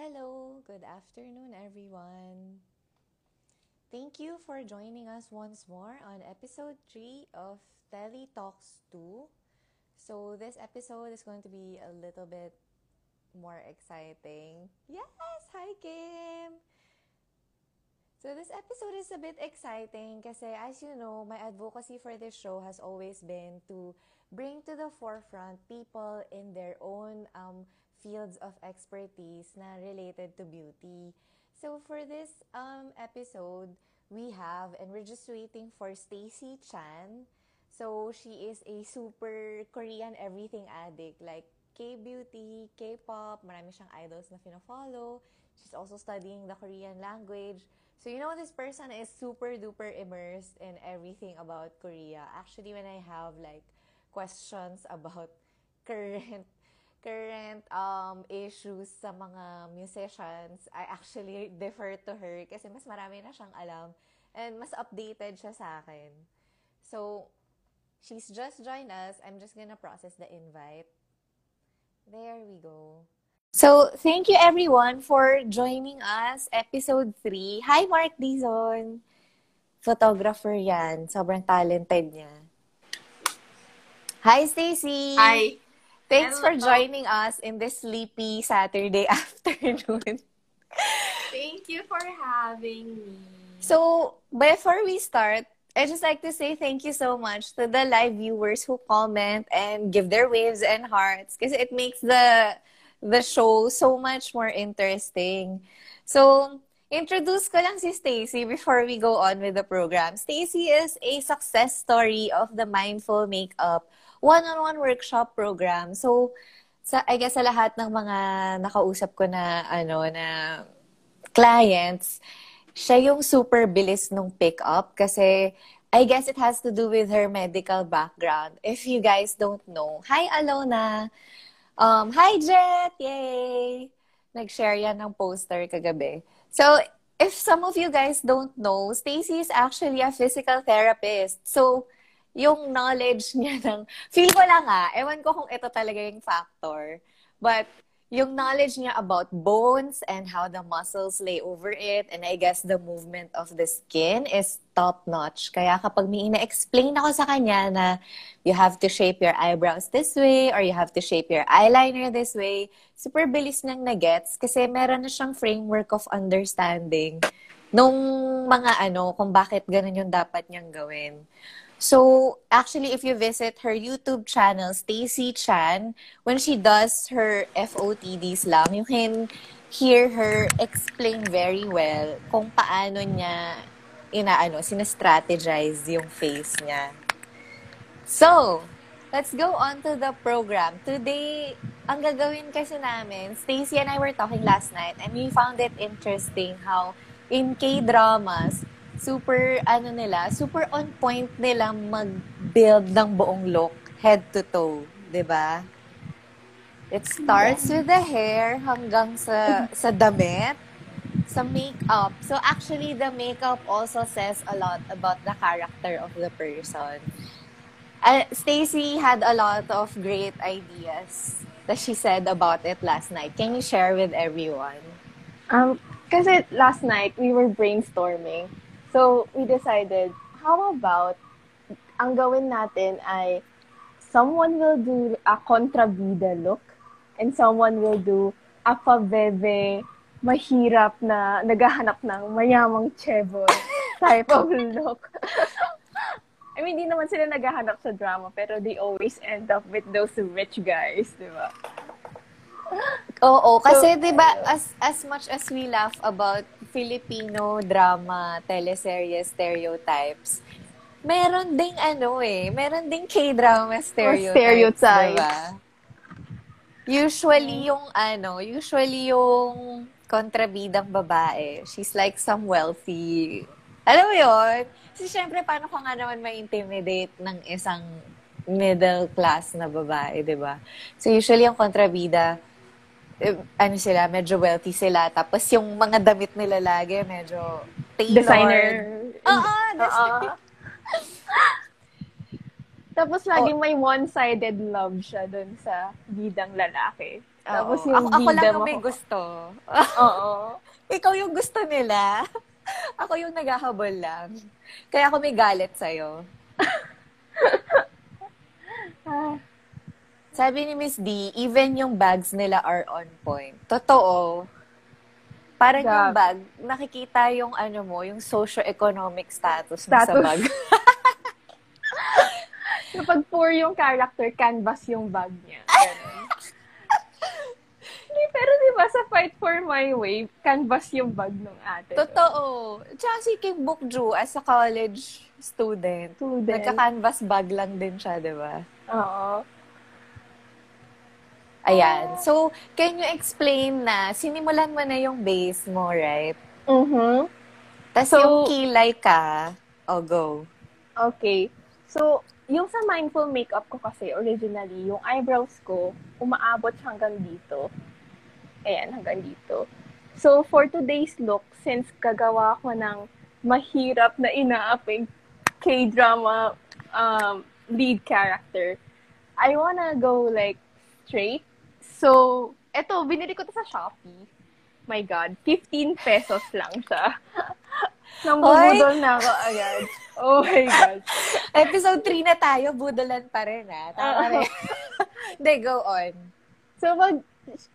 Hello, good afternoon, everyone. Thank you for joining us once more on episode 3 of Tele Talks 2. So, this episode is going to be a little bit more exciting. Yes! Hi, Kim! So, this episode is a bit exciting kasi, as you know, my advocacy for this show has always been to bring to the forefront people in their own um, fields of expertise na related to beauty. So for this um, episode, we have, and we're just waiting for Stacy Chan. So she is a super Korean everything addict, like K-beauty, K-pop, marami siyang idols na fina-follow. She's also studying the Korean language. So you know this person is super duper immersed in everything about Korea. Actually, when I have like questions about current current um, issues sa mga musicians, I actually defer to her kasi mas marami na siyang alam and mas updated siya sa akin. So, she's just joined us. I'm just gonna process the invite. There we go. So, thank you everyone for joining us. Episode 3. Hi, Mark Dizon. Photographer yan. Sobrang talented niya. Hi, Stacy. Hi. Thanks for joining us in this sleepy Saturday afternoon. Thank you for having me. So, before we start, I just like to say thank you so much to the live viewers who comment and give their waves and hearts because it makes the the show so much more interesting. So, introduce ko lang si Stacy before we go on with the program. Stacy is a success story of the mindful makeup one-on-one workshop program. So, sa, I guess sa lahat ng mga nakausap ko na, ano, na clients, siya yung super bilis nung pick-up kasi I guess it has to do with her medical background. If you guys don't know, hi Alona! Um, hi Jet! Yay! Nag-share yan ng poster kagabi. So, if some of you guys don't know, Stacy is actually a physical therapist. So, yung knowledge niya ng, feel ko lang ah, ewan ko kung ito talaga yung factor, but yung knowledge niya about bones and how the muscles lay over it and I guess the movement of the skin is top-notch. Kaya kapag may ina-explain ako sa kanya na you have to shape your eyebrows this way or you have to shape your eyeliner this way, super bilis niyang na-gets kasi meron na siyang framework of understanding nung mga ano, kung bakit ganun yung dapat niyang gawin. So, actually, if you visit her YouTube channel, Stacy Chan, when she does her FOTDs lang, you can hear her explain very well kung paano niya inaano, sinastrategize yung face niya. So, let's go on to the program. Today, ang gagawin kasi namin, Stacy and I were talking last night and we found it interesting how in K-dramas, super, ano nila, super on point nila mag-build ng buong look, head to toe. ba? Diba? It starts with the hair hanggang sa, sa damit, sa makeup. So actually, the makeup also says a lot about the character of the person. Uh, Stacy had a lot of great ideas that she said about it last night. Can you share with everyone? Um, kasi last night, we were brainstorming So, we decided, how about, ang gawin natin ay, someone will do a kontrabida look, and someone will do a pabebe, mahirap na naghahanap ng mayamang chebo type of look. I mean, hindi naman sila naghahanap sa drama, pero they always end up with those rich guys, di ba? Oo, kasi so, 'di ba as as much as we laugh about Filipino drama, teleserye stereotypes, meron ding ano eh, meron ding K-drama stereotypes, stereotypes. Diba? Usually yung ano, usually yung kontrabidang babae, she's like some wealthy, alam mo yun? Kasi syempre, paano ka nga naman ma-intimidate ng isang middle class na babae, di ba? So usually yung kontrabida, ano sila, medyo wealthy sila. Tapos yung mga damit nila lagi, medyo tailored. Designer. Oo, designer. Tapos laging may one-sided love siya dun sa bidang lalaki. Tapos yung ako, ako lang mo- may gusto. Oo. Ikaw yung gusto nila. ako yung naghahabol lang. Kaya ako may galit sa'yo. Ah, Sabi ni Miss D, even yung bags nila are on point. Totoo. Parang yung Gab. bag, nakikita yung ano mo, yung socio-economic status, mo sa Status. bag. Kapag poor yung character, canvas yung bag niya. Hindi, pero di ba sa Fight for My Way, canvas yung bag ng ate. Totoo. Tsaka si Kim Bukju, as a college student, Student. nagka-canvas bag lang din siya, di ba? Oo. Ayan. So, can you explain na, sinimulan mo na yung base mo, right? Mhm. Tapos So- yung kilay ka, oh, go. Okay. So, yung sa mindful makeup ko kasi, originally, yung eyebrows ko, umaabot hanggang dito. Ayan, hanggang dito. So, for today's look, since gagawa ko ng mahirap na inaaping K-drama um, lead character, I wanna go like straight. So, eto, binili ko to sa Shopee. My God, 15 pesos lang siya. Nambubudol na ako agad. Oh my God. Episode 3 na tayo, budolan pa rin, ha? Tama Oo. rin. Hindi, go on. So, pag,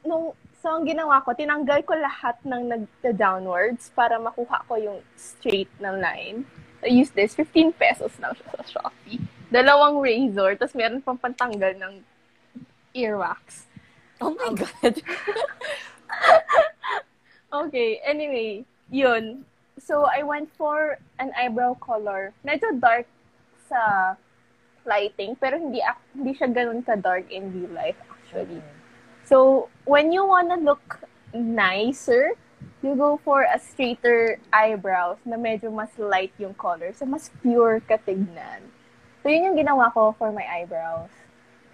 nung, so, ang ginawa ko, tinanggal ko lahat ng nag-downwards para makuha ko yung straight ng line. I use this. 15 pesos lang siya sa Shopee. Dalawang razor, tapos meron pang pantanggal ng earwax. Oh my God. Okay, anyway, yun. So, I went for an eyebrow color. Medyo dark sa lighting, pero hindi hindi siya ganun ka-dark in real life, actually. So, when you wanna look nicer, you go for a straighter eyebrows na medyo mas light yung color. So, mas pure ka tignan. So, yun yung ginawa ko for my eyebrows.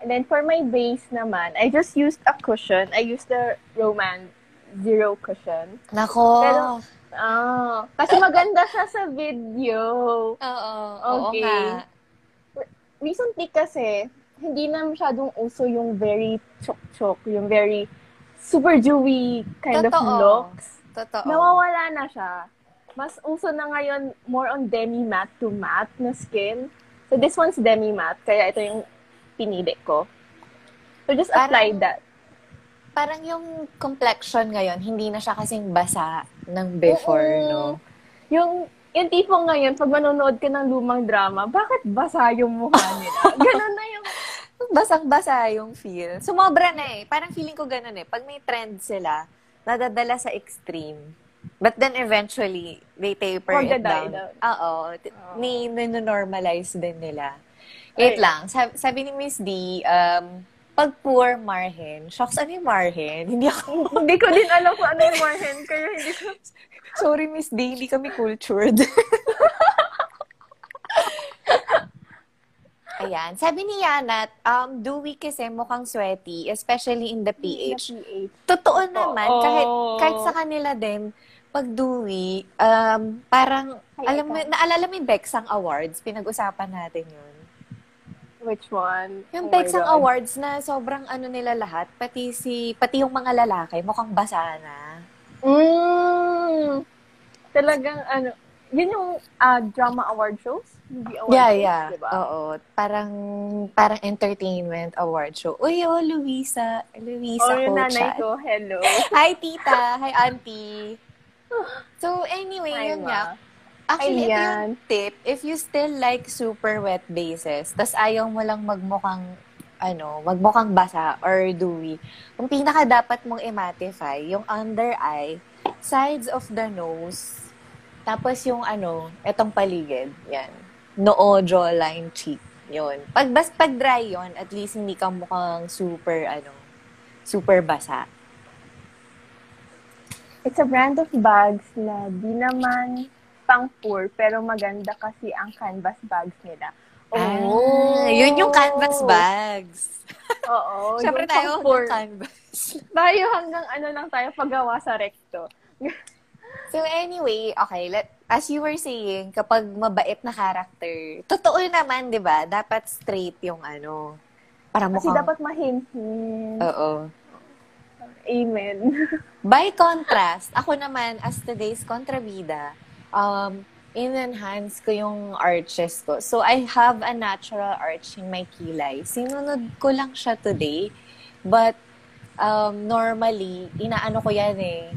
And then, for my base naman, I just used a cushion. I used the Roman Zero Cushion. Nako. Pero- Ah, kasi maganda siya sa video. Oo, Okay. oo nga. Recently kasi, hindi na masyadong uso yung very chok-chok, yung very super dewy kind of Totoo. looks. Totoo. Nawawala na siya. Mas uso na ngayon more on demi-matte to matte na skin. So this one's demi-matte, kaya ito yung pinili ko. So just Parang- apply that. Parang yung complexion ngayon, hindi na siya kasing basa ng before, Oo. no? Yung, yung tipo ngayon, pag manonood ka ng lumang drama, bakit basa yung mukha nila? Ganun na yung Basang-basa yung feel. Sumobra na eh. Parang feeling ko ganun eh. Pag may trend sila, nadadala sa extreme. But then eventually, they taper it Magda-die down. down. Oo. T- Oo. Ni, normalize din nila. Wait Ay. lang. Sabi, sabi ni Miss D, um, pag poor marhen, shocks, ano yung marhen? Hindi ako, hindi ko din alam kung ano yung marhen, kaya hindi ko... sorry Miss D, hindi kami cultured. Ayan. Sabi ni Yanat, um, Dewey kasi mukhang sweaty, especially in the PH. Totoo naman, kahit kahit sa kanila din, pag Dewey, um, parang, Ay, alam mo, naalala mo yung Bexang Awards? Pinag-usapan natin yun. Which one? Yung Oh God. Awards na sobrang ano nila lahat, pati si, pati yung mga lalaki, mukhang basa na. Mm, talagang ano, yun yung ah, drama award shows? Movie award Yeah, shows, yeah. Diba? Oo. Parang, parang entertainment award show. Uy, oh, Luisa. Luisa Oh, yung nanay ko, hello. Hi, tita. Hi, auntie. So, anyway, Hi, yun ma. nga. Actually, ito Ayan. yung tip. If you still like super wet bases, tas ayaw mo lang magmukhang, ano, magmukhang basa or dewy, yung pinaka dapat mong i-mattify, yung under eye, sides of the nose, tapos yung ano, etong paligid, yan. Noo, jawline, cheek, yun. Pag, bas, pag dry yon at least hindi ka mukhang super, ano, super basa. It's a brand of bags na di naman pang poor, pero maganda kasi ang canvas bags nila. Oh, yun yung canvas bags. Oo. Siyempre tayo poor. canvas. Tayo hanggang ano lang tayo paggawa sa recto. So anyway, okay, let as you were saying, kapag mabait na character, totoo naman, di ba? Dapat straight yung ano. Para Kasi mukhang... dapat mahinhin. Oo. Amen. By contrast, ako naman, as today's kontrabida, um, in-enhance ko yung arches ko. So, I have a natural arch in my kilay. Sinunod ko lang siya today. But, um, normally, inaano ko yan eh.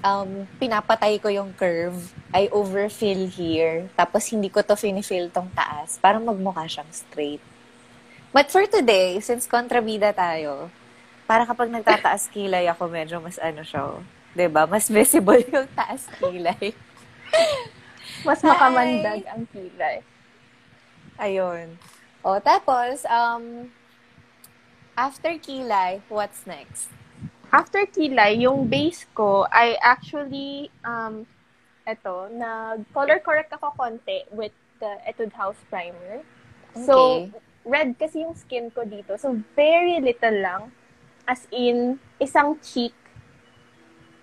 Um, pinapatay ko yung curve. I overfill here. Tapos, hindi ko to finifill tong taas para magmukha siyang straight. But for today, since kontrabida tayo, para kapag nagtataas kilay ako, medyo mas ano siya, ba? Mas visible yung taas kilay. Mas makamandag ang kilay. Ayun. O, tapos, um, after kilay, what's next? After kilay, yung base ko, I actually, um, eto, nag-color correct ako konti with the Etude House Primer. So, Okay. red kasi yung skin ko dito. So, very little lang. As in, isang cheek.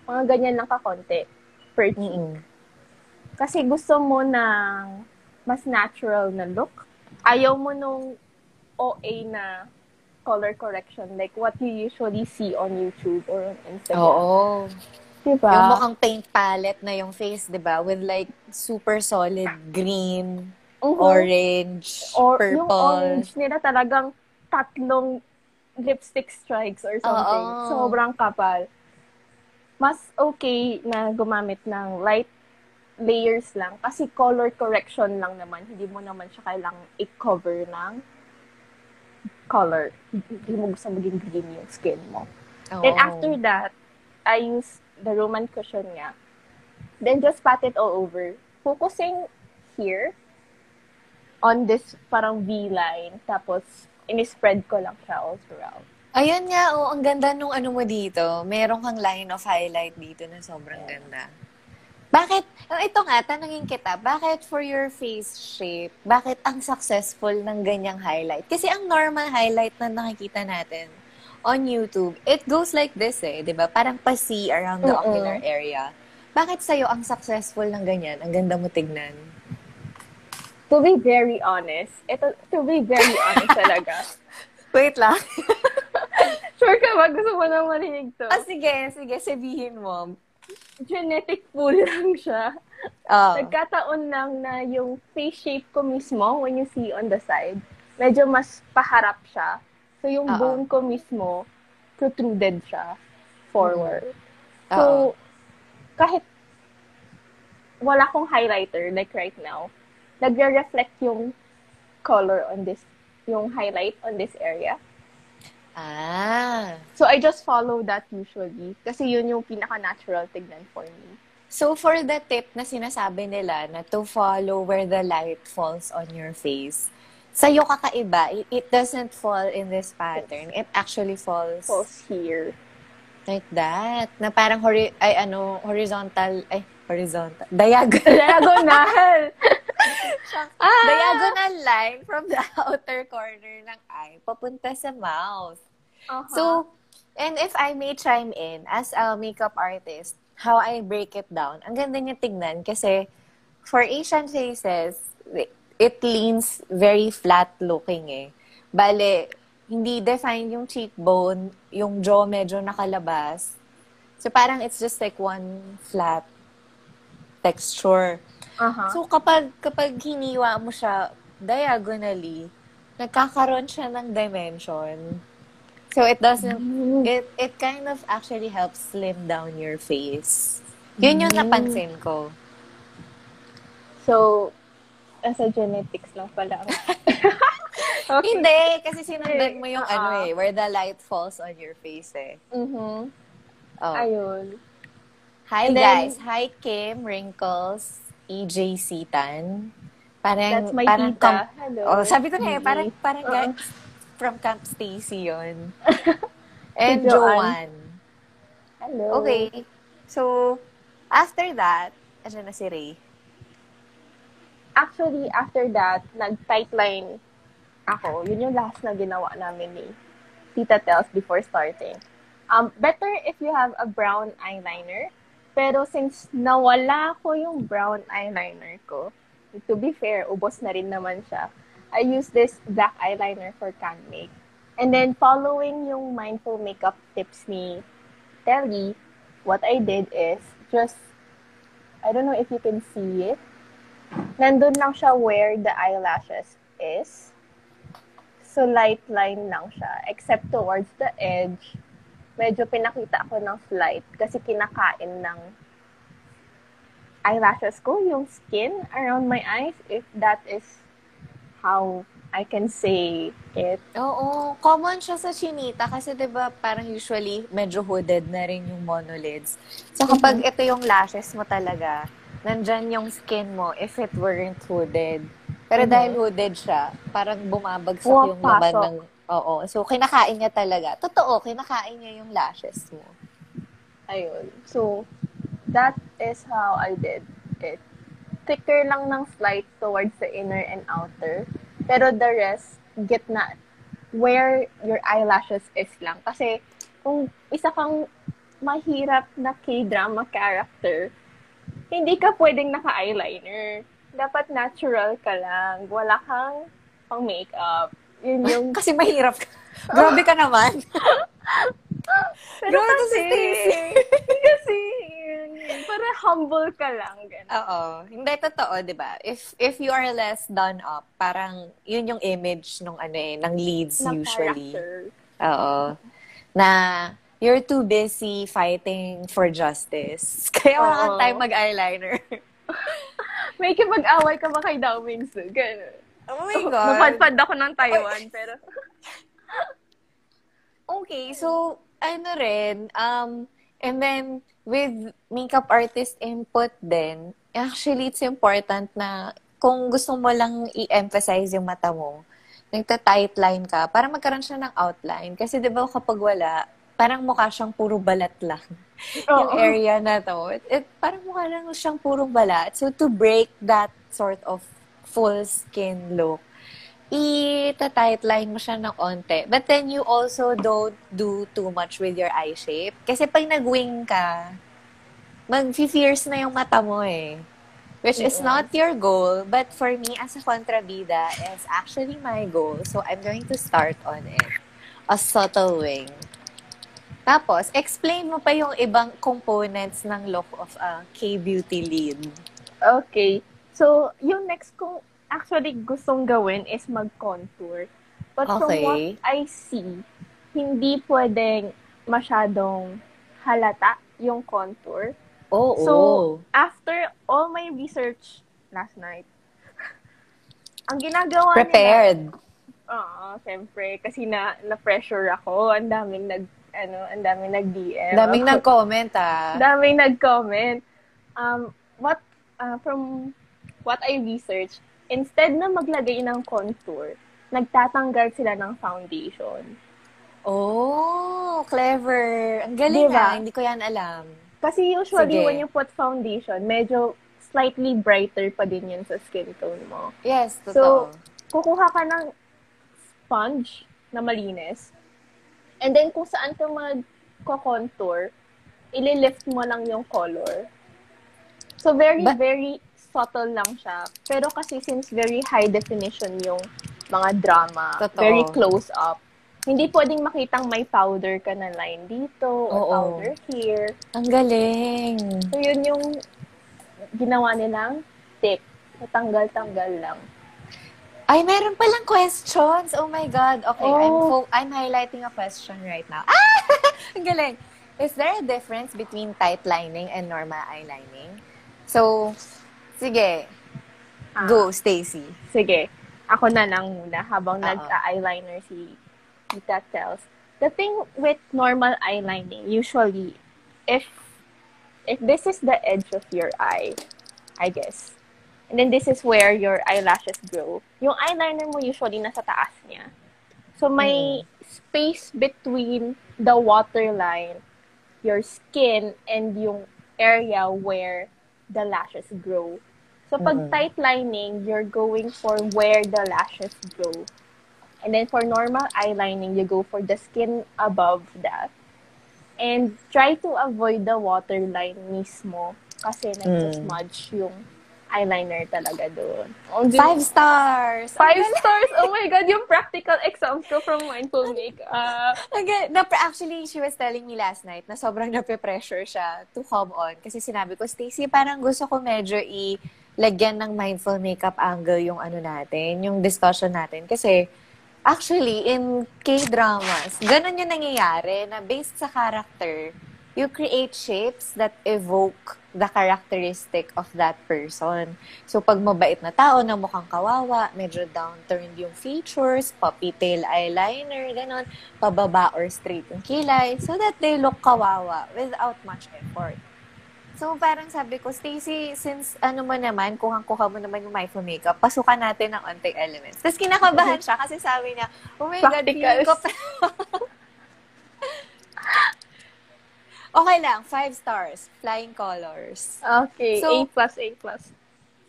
Mga ganyan lang kakonti per cheek. Mm-mm. Kasi gusto mo ng mas natural na look. Ayaw mo nung OA na color correction like what you usually see on YouTube or on Instagram. Oo. Diba? Yung mukhang paint palette na yung face, di ba? With like super solid green, Mhm. orange, or purple. yung orange nila talagang tatlong lipstick strikes or something. Oo. Sobrang kapal. Mas okay na gumamit ng light layers lang kasi color correction lang naman. Hindi mo naman siya kailangang i-cover ng color. Hindi mo gusto maging green yung skin mo. Oo. Then after that, I use the Roman cushion nga. Then just pat it all over. Focusing here on this parang V-line. Tapos, in-spread ko lang siya all throughout. Ayun nga, oh, ang ganda nung ano mo dito. Meron kang line of highlight dito na sobrang ganda. Bakit, oh, ito nga, tanungin kita, bakit for your face shape, bakit ang successful ng ganyang highlight? Kasi ang normal highlight na nakikita natin on YouTube, it goes like this eh, di ba? Parang pasi around the Mm-mm. ocular area. Bakit sa'yo ang successful ng ganyan? Ang ganda mo tignan. To be very honest, ito, to be very honest talaga. Wait lang. Sure ka ba? Gusto mo nang marinig to? ah, sige, sige, sabihin mo. Genetic pool lang siya. Oh. Nagkataon lang na yung face shape ko mismo, when you see on the side, medyo mas paharap siya. So, yung Oo. bone ko mismo, protruded siya forward. Oo. So, kahit wala akong highlighter, like right now, nagre-reflect yung color on this, yung highlight on this area. Ah. So, I just follow that usually. Kasi yun yung pinaka-natural tignan for me. So, for the tip na sinasabi nila na to follow where the light falls on your face, sa'yo kakaiba, it, it doesn't fall in this pattern. It actually falls Falls here. like that. Na parang hori ay ano, horizontal, ay, horizontal, diagonal. Diagonal! ah! diagonal line from the outer corner ng eye papunta sa mouth. Uh-huh. So, and if I may chime in, as a makeup artist, how I break it down, ang ganda niya tignan kasi for Asian faces, it leans very flat looking eh. Bale, hindi define yung cheekbone, yung jaw medyo nakalabas. So parang it's just like one flat texture. uh-huh. So kapag kapag hiniwa mo siya diagonally, nagkakaroon siya ng dimension. So it doesn't it it kind of actually helps slim down your face. Yun yung Mm. napansin ko. So, as a genetics lang pala. okay. Hindi, kasi sinundan mo yung Oo. ano eh, where the light falls on your face eh. Mhm. Oh. Ayun. Hi And then- guys. Hi Kim, Wrinkles, EJ Sitan. Parang, That's my parang tita. com- Hello. Oh, sabi ko na eh, Gigi. parang, parang Oo. guys, from Camp Stacy yun. And Si Joanne. Joanne. Hello. Okay. So, after that, asan na si Ray? Actually, after that, nag-tightline ako. Yun yung last na ginawa namin ni Tita Tells before starting. Um, better if you have a brown eyeliner. Pero since nawala ko yung brown eyeliner ko, to be fair, ubos na rin naman siya. I use this black eyeliner for can make. And then following yung mindful makeup tips ni Telly, what I did is just, I don't know if you can see it. Nandun lang siya where the eyelashes is. So light line lang siya. Except towards the edge, medyo pinakita ko ng slight kasi kinakain ng eyelashes ko, yung skin around my eyes, if that is how I can say it. Oo, common siya sa chinita kasi 'di ba parang usually medyo hooded na rin yung monolids. So kapag ito yung lashes mo talaga, nandyan yung skin mo if it weren't hooded. Pero Mhm. dahil hooded siya, parang bumabagsak yung Pumapasok. laman ng Oo, so kinakain niya talaga. Totoo, kinakain niya yung lashes mo. Ayun. So, that is how I did. Thicker lang ng slight towards the inner and outer. Pero the rest, gitna. Where your eyelashes is lang. Kasi, kung isa kang mahirap na K-drama character, hindi ka pwedeng naka-eyeliner. Dapat natural ka lang. Wala kang pang makeup. Yun yung... Kasi mahirap ka. Grabe ka naman. Pero si kasi, kasi, yun, yun. para humble ka lang. Ganun. Oo. Hindi totoo, 'di ba? If if you are less done up, parang yun yung image nung ano eh, ng leads ng usually. character. Oo. Na you're too busy fighting for justice. Kaya wala kang time mag-eyeliner. May kipag-away ka ba kay Dao Mingsu? Ganun. Oh my God. Napadpad ako ng Taiwan, pero... Okay, so, ano rin, um, and then, with makeup artist input din, actually, it's important na kung gusto mo lang i-emphasize yung mata mo, nagta-tight line ka, para magkaroon siya ng outline. Kasi di ba kapag wala, parang mukha siyang puro balat lang. yung area na to. It, it, parang mukha lang siyang puro balat. So, to break that sort of full skin look, i-tight line mo siya ng onte. But then, you also don't do too much with your eye shape. Kasi pag nag-wing ka, mag-fierce na yung mata mo eh. Which is not your goal, but for me as a kontrabida is actually my goal. So I'm going to start on it. A subtle wing. Tapos, explain mo pa yung ibang components ng look of a K-beauty lead. Okay. So, yung next kong actually gustong gawin is mag-contour. But from Okay. what I see, hindi pwedeng masyadong halata yung contour. Oo. So, after all my research last night, ang ginagawa nila... Prepared. Oo, siyempre. Kasi na, na-pressure ako. Ang daming nag, ano, ang daming nag-DM. Daming Ako- nag-comment ah. daming nag-comment. Um, what, uh, from what I researched, instead na maglagay ng contour, nagtatanggal sila ng foundation. Oh, clever. Ang galing Diba? ah. Hindi ko yan alam. Kasi usually Sige. when you put foundation, medyo slightly brighter pa din yun sa skin tone mo. Yes, So, totoo. kukuha ka ng sponge na malinis. And then, kung saan ka mag-contour, ililift mo lang yung color. So, very, Ba- very subtle lang siya. Pero kasi since very high definition yung mga drama, Totoo. very close up, hindi pwedeng makitang may powder ka na line dito or Oo. powder here. Ang galing. So, yun yung ginawa nilang tip. Natanggal-tanggal lang. Ay, meron palang questions. Oh my God. Okay, I'm Oh. fo- I'm highlighting a question right now. Ah! Ang galing. Is there a difference between tight lining and normal eyelining? So, sige. Ah. Go, Stacy. Sige, ako na lang muna habang Oo. nag-eyeliner si Tita Tells. The thing with normal eyelining, usually, if if this is the edge of your eye, I guess, and then this is where your eyelashes grow, yung eyeliner mo usually nasa taas niya. So, may space between the waterline, your skin, and yung area where the lashes grow. So, pag Mhm. tight lining, you're going for where the lashes grow. And then for normal eyelining, you go for the skin above that. And try to avoid the waterline mismo kasi nag-smudge yung eyeliner talaga doon. Oh, Five stars! Five stars! Oh my God, yung practical exams ko from Mindful Makeup. Okay, na, actually, she was telling me last night na sobrang nape-pressure siya to come on. Kasi sinabi ko, Stacey, parang gusto ko medyo i-lagyan ng mindful makeup angle yung ano natin, yung discussion natin. Kasi, actually, in K-dramas, ganun yung nangyayari na based sa character, you create shapes that evoke the characteristic of that person. So, pag mabait na tao na mukhang kawawa, medyo downturned yung features, puppy tail eyeliner, ganon, pababa or straight yung kilay, so that they look kawawa without much effort. So, parang sabi ko, Stacey, since ano mo naman, kuhang-kuha mo naman yung mindful makeup, pasukan natin ng onting elements. Tapos kinakabahan siya kasi sabi niya, oh my God, feeling ko Okay lang, five stars, flying colors. Okay, So- A plus, A plus.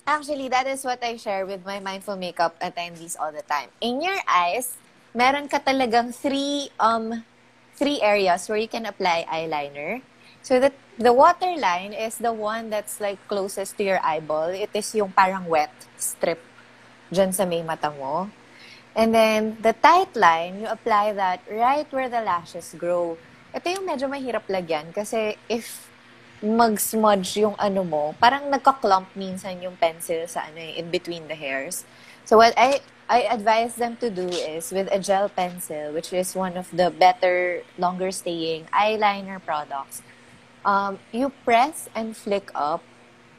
Actually, that is what I share with my mindful makeup attendees all the time. In your eyes, meron ka talagang three um three areas where you can apply eyeliner. So that the waterline is the one that's like closest to your eyeball. It is yung parang wet strip dyan sa may mata mo. And then the tight line, you apply that right where the lashes grow. Ito yung medyo mahirap lagyan kasi if mag-smudge yung ano mo, parang nagka-clump minsan yung pencil sa ano eh, in between the hairs. So what I I advise them to do is with a gel pencil, which is one of the better, longer staying eyeliner products. Um, you press and flick up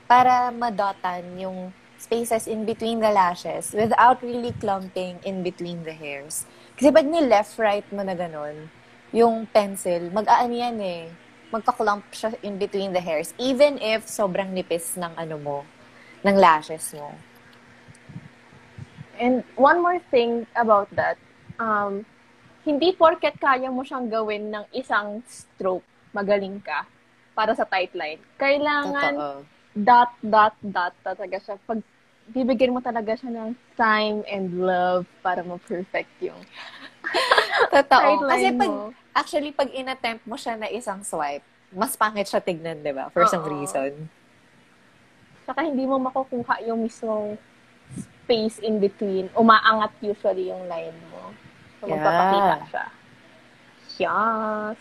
para madotan yung spaces in between the lashes without really clumping in between the hairs. Kasi pag ni-left-right mo na ganun, yung pencil, mag-aan yan eh. Magka-clump siya in between the hairs. Even if sobrang nipis ng ano mo, ng lashes mo. And one more thing about that, um, hindi porket kaya mo siyang gawin ng isang stroke, magaling ka, para sa tight line. Kailangan Totoo. dot, dot, dot talaga siya. Pag bibigyan mo talaga siya ng time and love para ma-perfect yung Totoo. Kasi pag, mo. actually, pag inattempt mo siya na isang swipe, mas pangit siya tignan, di ba? For some Oo. reason. Saka hindi mo makukuha yung mismong space in between. Umaangat usually yung line mo. So, Yeah. magpapakita siya. Yes.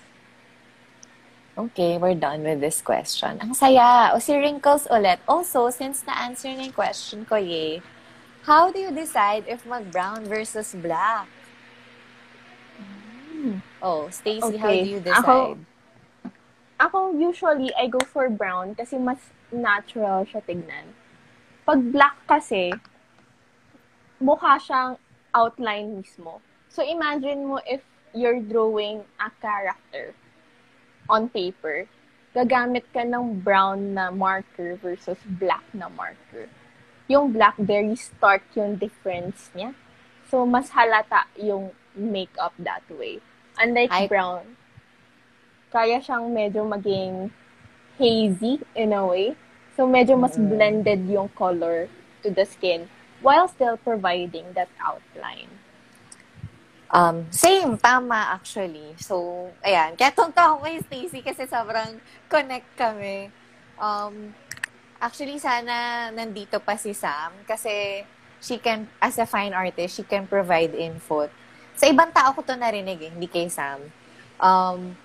Okay, we're done with this question. Ang saya. O si Wrinkles ulit. Also, since na-answer na yung question ko, ye, how do you decide if mag-brown versus black? Oh, Stacey, how Okay. do you Ako- decide? Ako, usually, I go for brown kasi mas natural siya tignan. Pag black kasi, mukha siyang outline mismo. So, imagine mo if you're drawing a character on paper, gagamit ka ng brown na marker versus black na marker. Yung black, very stark yung difference niya. So, mas halata yung makeup that way. Unlike I- brown, kaya siyang medyo maging hazy in a way. So, medyo mas Mm. blended yung color to the skin while still providing that outline. Um, same, tama actually. So, ayan. Kaya tunta ako kay Stacey kasi sobrang connect kami. Um, actually, sana nandito pa si Sam kasi she can, as a fine artist, she can provide input. Sa ibang tao ko to narinig eh, hindi kay Sam. Um,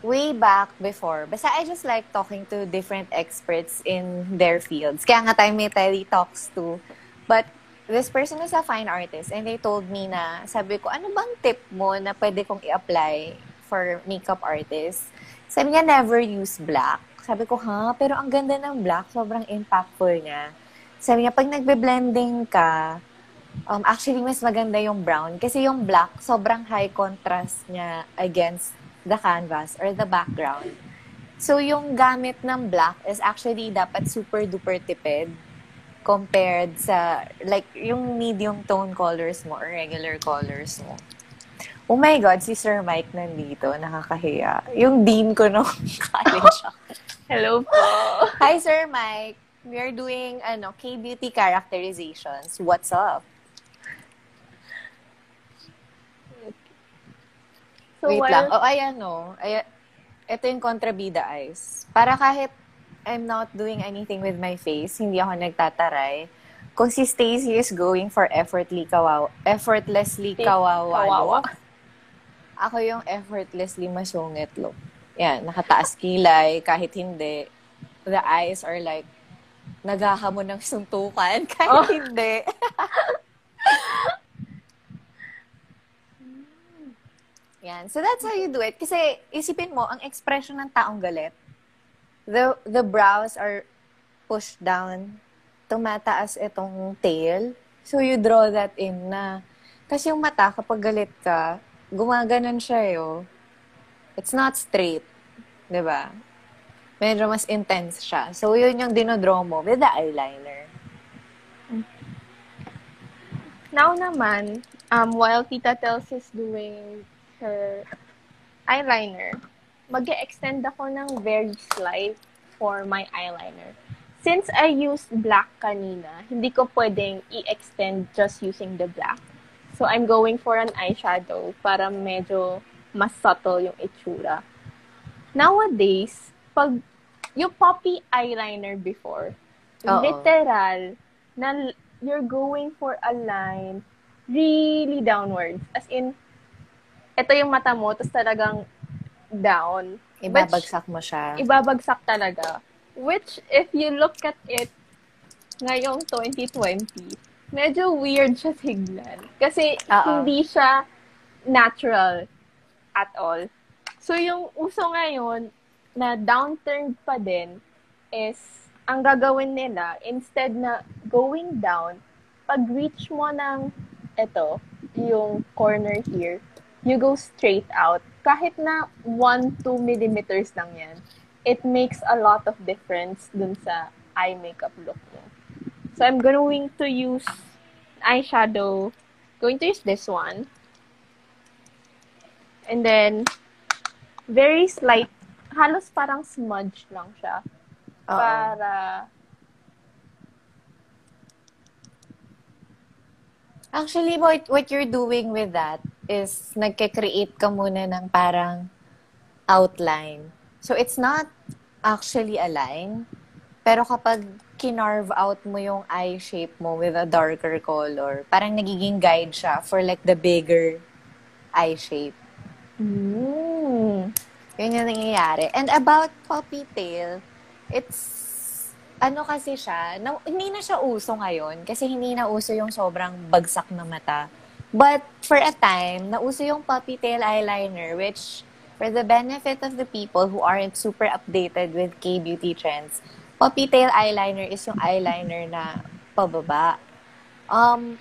way back before, basta I just like talking to different experts in their fields. Kaya nga tayo may tele talks too. But this person is a fine artist and they told me na, sabi ko, ano bang tip mo na pwede kong i-apply for makeup artists? Sabi niya, never use black. Sabi ko, ha? Pero ang ganda ng black, sobrang impactful niya. Sabi niya, pag nagbe-blending ka, um, actually, mas maganda yung brown. Kasi yung black, sobrang high contrast niya against the canvas or the background. So, yung gamit ng black is actually dapat super duper tipid compared sa, like, yung medium tone colors mo or regular colors mo. Oh my God, si Sir Mike nandito. Nakakahiya. Yung dean ko nung college. Hello po! Hi, Sir Mike. We are doing, ano, K-beauty characterizations. What's up? So, Wait while, lang. Oh, ayan, no. Ayan, ito yung kontrabida eyes. Para kahit I'm not doing anything with my face, hindi ako nagtataray, kung si Stacy is going for effortlessly kawawa, effortlessly kawawa, Kawawa. ako yung effortlessly masungit look. Yan, nakataas kilay, kahit hindi. The eyes are like, naghahamon ng suntukan, kahit Oh. hindi. Yan. So that's how you do it. Kasi isipin mo, ang expression ng taong galit, the, the brows are pushed down, tumataas itong tail. So you draw that in na. Kasi yung mata, kapag galit ka, gumaganon siya yo. It's not straight. ba? Medyo mas intense siya. So yun yung dinodraw mo with the eyeliner. Now naman, um, while Tita Tels is doing her eyeliner, mag extend ako ng very slight for my eyeliner. Since I used black kanina, hindi ko pwedeng i-extend just using the black. So, I'm going for an eyeshadow para medyo mas subtle yung itsura. Nowadays, pag yung poppy eyeliner before, Oo. literal, na you're going for a line really downwards. As in, ito yung mata mo, tapos talagang down. Ibabagsak mo siya. Ibabagsak talaga. Which, if you look at it ngayong 2020, medyo weird siya tignan. Kasi Oo. hindi siya natural at all. So, yung uso ngayon na downturn pa din is, ang gagawin nila, instead na going down, pag reach mo ng ito, yung corner here, you go straight out. Kahit na 1-2 millimeters lang yan, it makes a lot of difference dun sa eye makeup look mo. So, I'm going to use eyeshadow. Going to use this one. And then, very slight, halos parang smudge lang siya. Oo. Para, Actually, what, what you're doing with that is nagke-create ka muna ng parang outline. So, it's not actually a line. Pero kapag kinarve out mo yung eye shape mo with a darker color, parang nagiging guide siya for like the bigger eye shape. mm, Yun yung nangyayari. And about puppy tail, it's, ano kasi siya, na, hindi na siya uso ngayon kasi hindi na uso yung sobrang bagsak na mata. But for a time, nauso yung puppy tail eyeliner which for the benefit of the people who aren't super updated with K-beauty trends, puppy tail eyeliner is yung eyeliner na pababa. Um,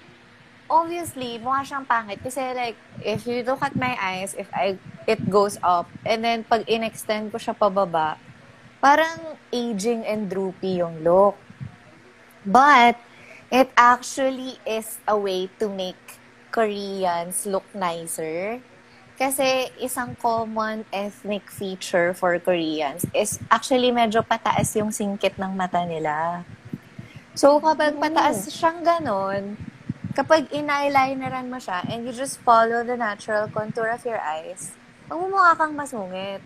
obviously, mukha siyang pangit. Kasi like, if you look at my eyes, if I, it goes up, and then pag in-extend ko siya pababa, parang aging and droopy yung look. But, it actually is a way to make Koreans look nicer. Kasi isang common ethnic feature for Koreans is actually medyo pataas yung singkit ng mata nila. So, kapag pataas siyang ganon, kapag in-eyelineran mo siya and you just follow the natural contour of your eyes, mamumukha kang masungit.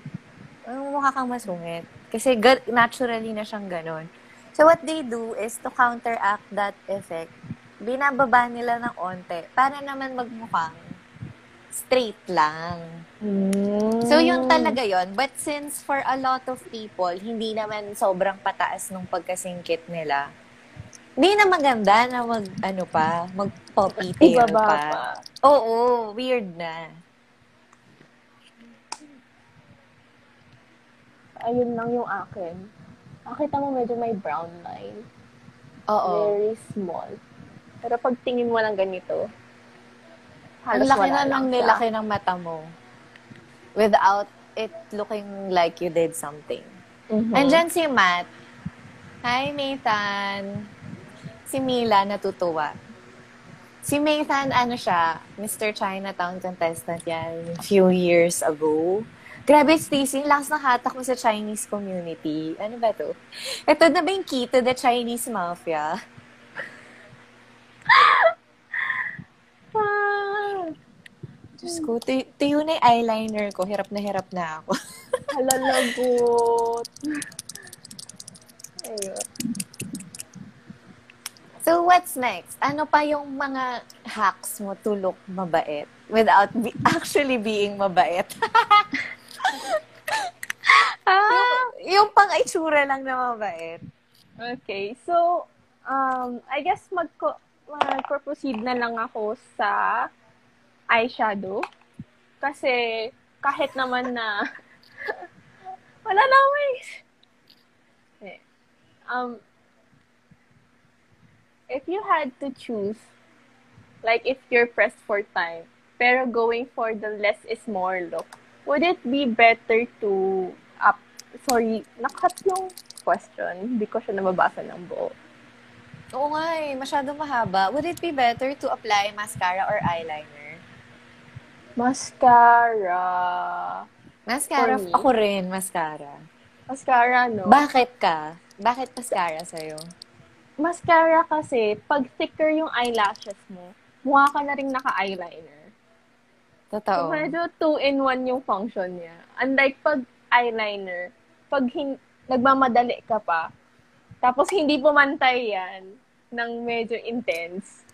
Mamumukha kang masungit. Kasi naturally na siyang ganon. So, what they do is to counteract that effect, binababa nila ng onte para naman magmukhang straight lang. mm. So, yun talaga yon But since for a lot of people, hindi naman sobrang pataas nung pagkasingkit nila, hindi na maganda na mag, ano pa, mag poppy tail pa. pa. Oo, weird na. Ayun lang yung akin. Nakita mo medyo may brown line. Oo. Very small. Pero pag tingin mo lang ganito, Ang halos laki wala na lang siya. nilaki ng mata mo. Without it looking like you did something. Mhm. Andyan si Matt. Hi, Nathan. Si Mila, natutuwa. Si Nathan, ano siya, Mr. Chinatown contestant yan few years ago. Grabe, Stacey, ng hatak mo sa Chinese community. Ano ba to? Ito na ba yung key to the Chinese mafia? Diyos ko, tuyo, tuyo na yung eyeliner ko. Hirap na hirap na ako. Halalagot. Ayun. So, what's next? Ano pa yung mga hacks mo to look mabait without be- actually being mabait? ah, yung, yung pang-itsura lang na mabait. Okay. So, um, I guess magko mag-proceed na lang ako sa eyeshadow. Kasi, kahit naman na wala na ways. Um, if you had to choose, like if you're pressed for time, pero going for the less is more look, would it be better to up, sorry, nakat yung question, hindi ko siya nababasa ng buo. Oo nga eh, masyadong mahaba. Would it be better to apply mascara or eyeliner? Mascara. Mascara, For me? ako rin, mascara. Mascara, no? Bakit ka? Bakit mascara sa'yo? mascara kasi, pag thicker yung eyelashes mo, mukha ka na rin naka-eyeliner. So, Totoo. medyo two-in-one yung function niya. Unlike pag eyeliner, pag hin- nagmamadali ka pa, tapos hindi pumantay yan ng medyo intense,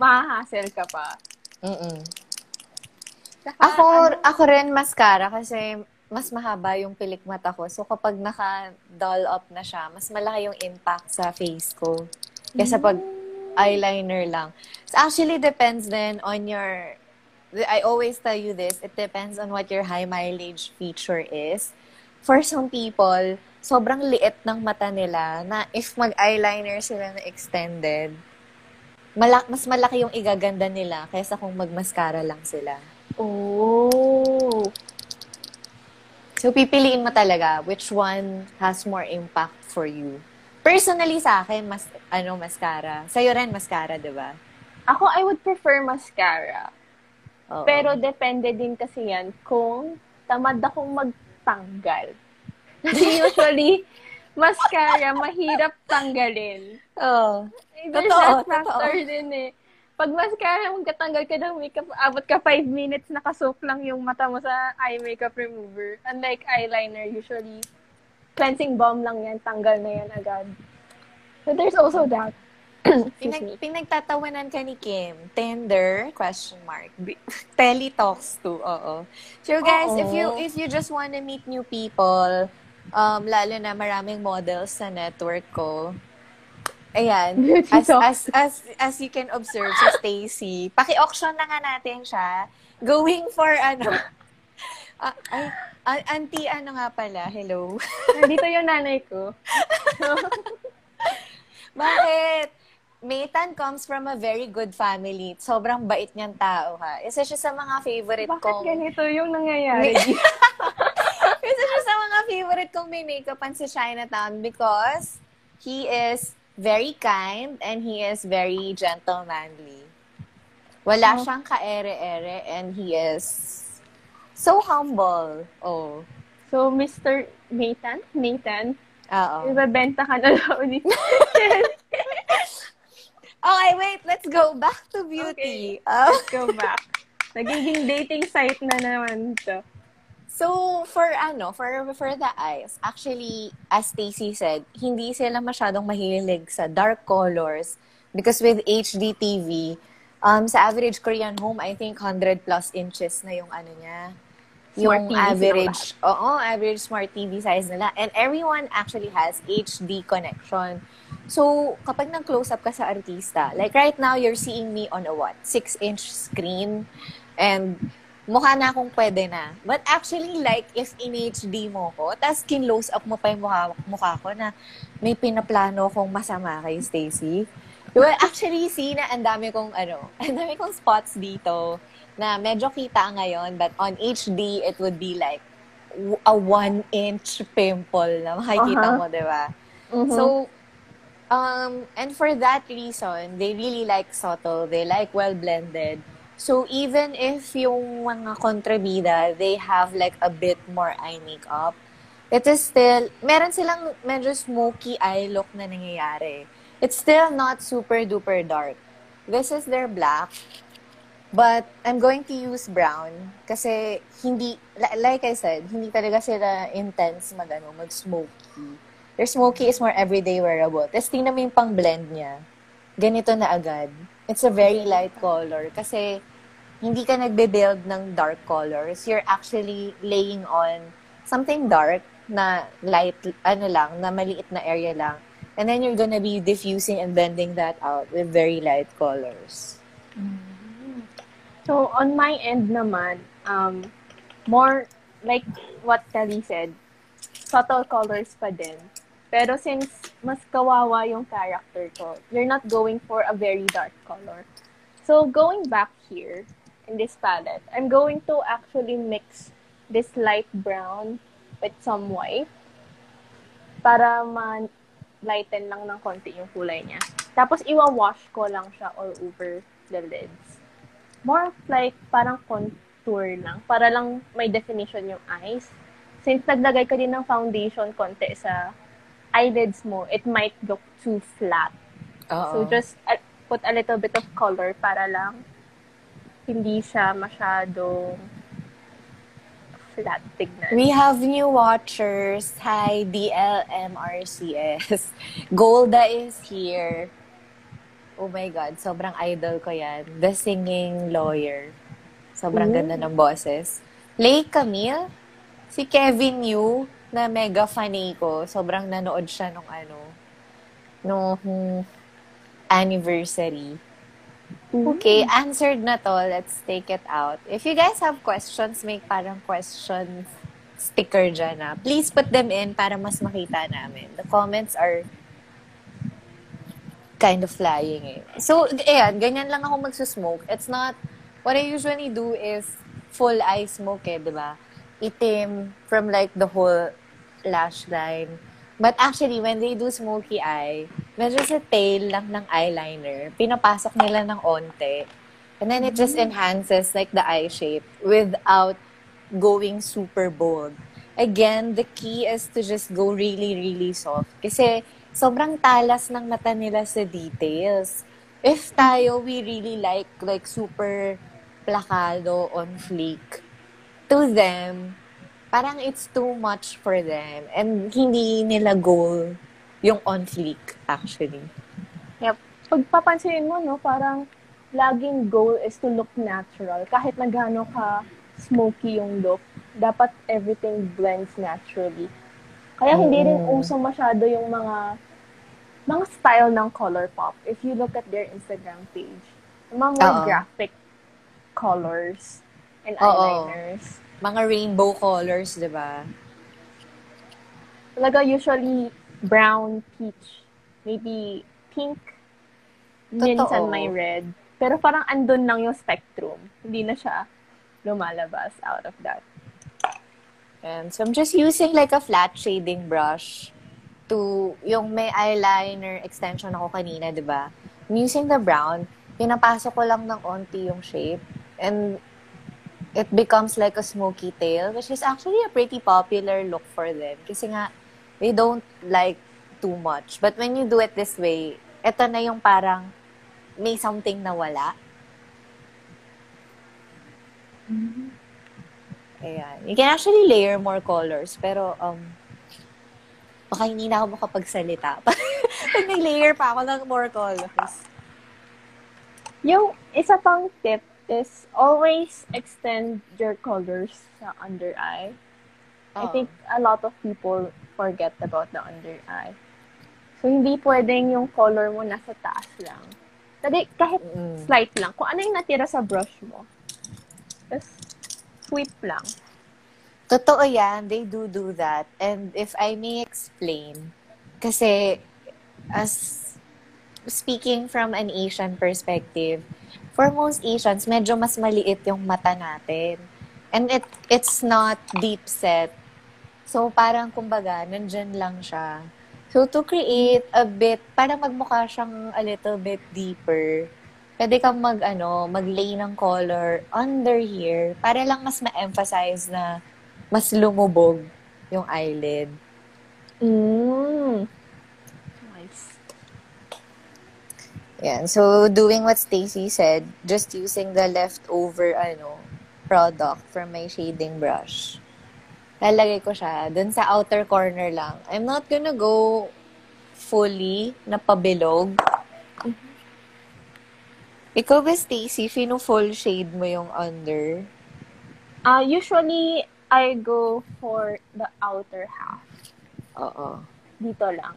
mahahassle ka pa. Mm-mm. Saka, Ako, ano, ako rin mascara kasi mas mahaba yung pilik mata ko. So, kapag naka-doll up na siya, mas malaki yung impact sa face ko. Kesa pag eyeliner lang. So, actually, depends then on your... I always tell you this, it depends on what your high mileage feature is. For some people, sobrang liit ng mata nila na if mag-eyeliner sila na extended, malak mas malaki yung igaganda nila kaysa kung mag-mascara lang sila. oh, So, pipiliin mo talaga which one has more impact for you. Personally sa akin, mas, ano, mascara. Sa'yo rin, mascara, di ba? ako, I would prefer mascara. Oo. Pero depende din kasi yan kung tamad akong magtanggal. Kasi usually, mascara, mahirap tanggalin. Oo. Eh, There's Totoo, factor totoo. din eh. Pag mascara, magkatanggal ka ng makeup, abot ka 5 minutes, nakasok lang yung mata mo sa eye makeup remover. Unlike eyeliner, usually, cleansing balm lang yan, tanggal na yan agad. So there's also that. Pinag, pinagtatawanan ka ni Kim. Tender? Question mark. B- Telly talks to. Oo. So guys, if you if you just wanna meet new people, um, lalo na maraming models sa network ko, Ayan. As, as, as, as you can observe si Stacy, paki-auction na nga natin siya. Going for ano, ah, ay, a- auntie ano nga pala, hello. Nandito yung nanay ko. Bakit? Maytan comes from a very good family. Sobrang bait niyang tao, ha? Isa siya sa mga favorite Bakit kong... ganito yung nangyayari? Isa siya sa mga favorite kong may makeupan sa Chinatown because he is very kind and he is very gentlemanly. Wala Oh. siyang ka-ere-ere and he is so humble. Oh. So, Mr. Nathan? Nathan? Oo. Ibebenta ka na daw ni Okay, wait. Let's go back to beauty. Oh. Let's go back. Nagiging dating site na naman to. So, for ano, for for the eyes, actually, as Stacy said, hindi sila masyadong mahilig sa dark colors because with HD TV, um, sa average Korean home, I think 100 plus inches na yung ano niya. Smart yung TV average, oo, average smart TV size nila. And everyone actually has HD connection. So, kapag nag-close up ka sa artista, like right now, you're seeing me on a what? 6-inch screen. And mukha na akong pwede na. But actually, like, if in HD mo ko, tapos kinlose up mo pa yung mukha, mukha ko na may pinaplano kong masama kay Stacy. Well, actually, see na ang dami kong, ano, ang dami kong spots dito na medyo kita ngayon, but on HD, it would be like a one-inch pimple na makikita Uh-huh. mo, di ba? Mhm. So, um, and for that reason, they really like subtle. They like well-blended. So, even if yung mga kontrabida, they have like a bit more eye makeup, it is still, meron silang medyo smoky eye look na nangyayari. It's still not super duper dark. This is their black. But I'm going to use brown kasi hindi, like I said, hindi talaga sila intense mag, ano, mag-smoky. Their smoky is more everyday wearable. Tapos tingnan mo yung pang-blend niya. Ganito na agad. It's a very light color kasi hindi ka nagbe-build ng dark colors. You're actually laying on something dark na light, ano lang, na maliit na area lang. And then you're gonna be diffusing and blending that out with very light colors. So, on my end naman, um, more like what Kelly said, subtle colors pa din. Pero since mas kawawa yung character ko, you're not going for a very dark color. So, going back here, in this palette, I'm going to actually mix this light brown with some white para ma-lighten lang ng konti yung kulay niya. Tapos, iwa-wash ko lang siya all over the lids. More like, parang contour lang. Para lang may definition yung eyes. Since naglagay ka din ng foundation konti sa eyelids mo, it might look too flat. Uh-oh. So, just uh, put a little bit of color para lang hindi siya masyadong flat tignan. We have new watchers. Hi, DLMRCS. Golda is here. Oh my God, sobrang idol ko yan. The Singing Lawyer. Sobrang Ooh. ganda ng boses. Lay Camille, si Kevin Yu, na mega fanay ko. Sobrang nanood siya nung ano, nung anniversary. Okay, answered na to. Let's take it out. If you guys have questions, make parang questions sticker dyan na. Please put them in para mas makita namin. The comments are kind of flying eh. So, ayan, ganyan lang ako magsusmoke. It's not, what I usually do is full eye smoke eh, di ba? Itim from like the whole lash line. But actually, when they do smoky eye, medyo sa tail lang ng eyeliner, pinapasok nila ng onte. And then it just enhances like the eye shape without going super bold. Again, the key is to just go really, really soft. Kasi sobrang talas ng mata nila sa details. If tayo, we really like like super plakado on fleek. To them, parang it's too much for them. And hindi nila goal yung on fleek, actually. Yep. Pag papansinin mo, no, parang laging goal is to look natural. Kahit na gaano ka smoky yung look, dapat everything blends naturally. Kaya hindi rin Oo. uso masyado yung mga mga style ng color pop. If you look at their Instagram page, mga more Oo. graphic colors and Oo. eyeliners. Mga rainbow colors, di ba? Talaga usually brown, peach, maybe pink, minsan Totoo. may red. Pero parang andun lang yung spectrum. Hindi na siya lumalabas out of that. And so I'm just using like a flat shading brush to, yung may eyeliner extension ako kanina, di ba? I'm using the brown, pinapasok ko lang ng onti yung shape. And it becomes like a smoky tail, which is actually a pretty popular look for them. Kasi nga, they don't like too much. But when you do it this way, eto na yung parang may something na wala. Ayan. You can actually layer more colors, pero um, baka hindi na ako makapagsalita. Pag nag-layer pa ako ng more colors. Yung isa pang tip is always extend your colors sa under eye. I Oo. think a lot of people forget about the under eye. So, hindi pwedeng yung color mo nasa taas lang. Kasi kahit Mm. slight lang. Kung ano yung natira sa brush mo, just sweep lang. Totoo yan. They do do that. And if I may explain, kasi as speaking from an Asian perspective, for most Asians, medyo mas maliit yung mata natin. And it it's not deep set. So parang kumbaga, nandyan lang siya. So to create a bit, para magmukha siyang a little bit deeper, pwede kang mag, ano, mag-lay ng color under here para lang mas ma-emphasize na mas lumubog yung eyelid. Mm. Yan. So, doing what Stacy said, just using the leftover, ano, product from my shading brush. Lalagay ko siya dun sa outer corner lang. I'm not gonna go fully na pabilog. Ikaw ba, Stacy, fino full shade mo yung under? Uh, usually, I go for the outer half. Oo. Dito lang.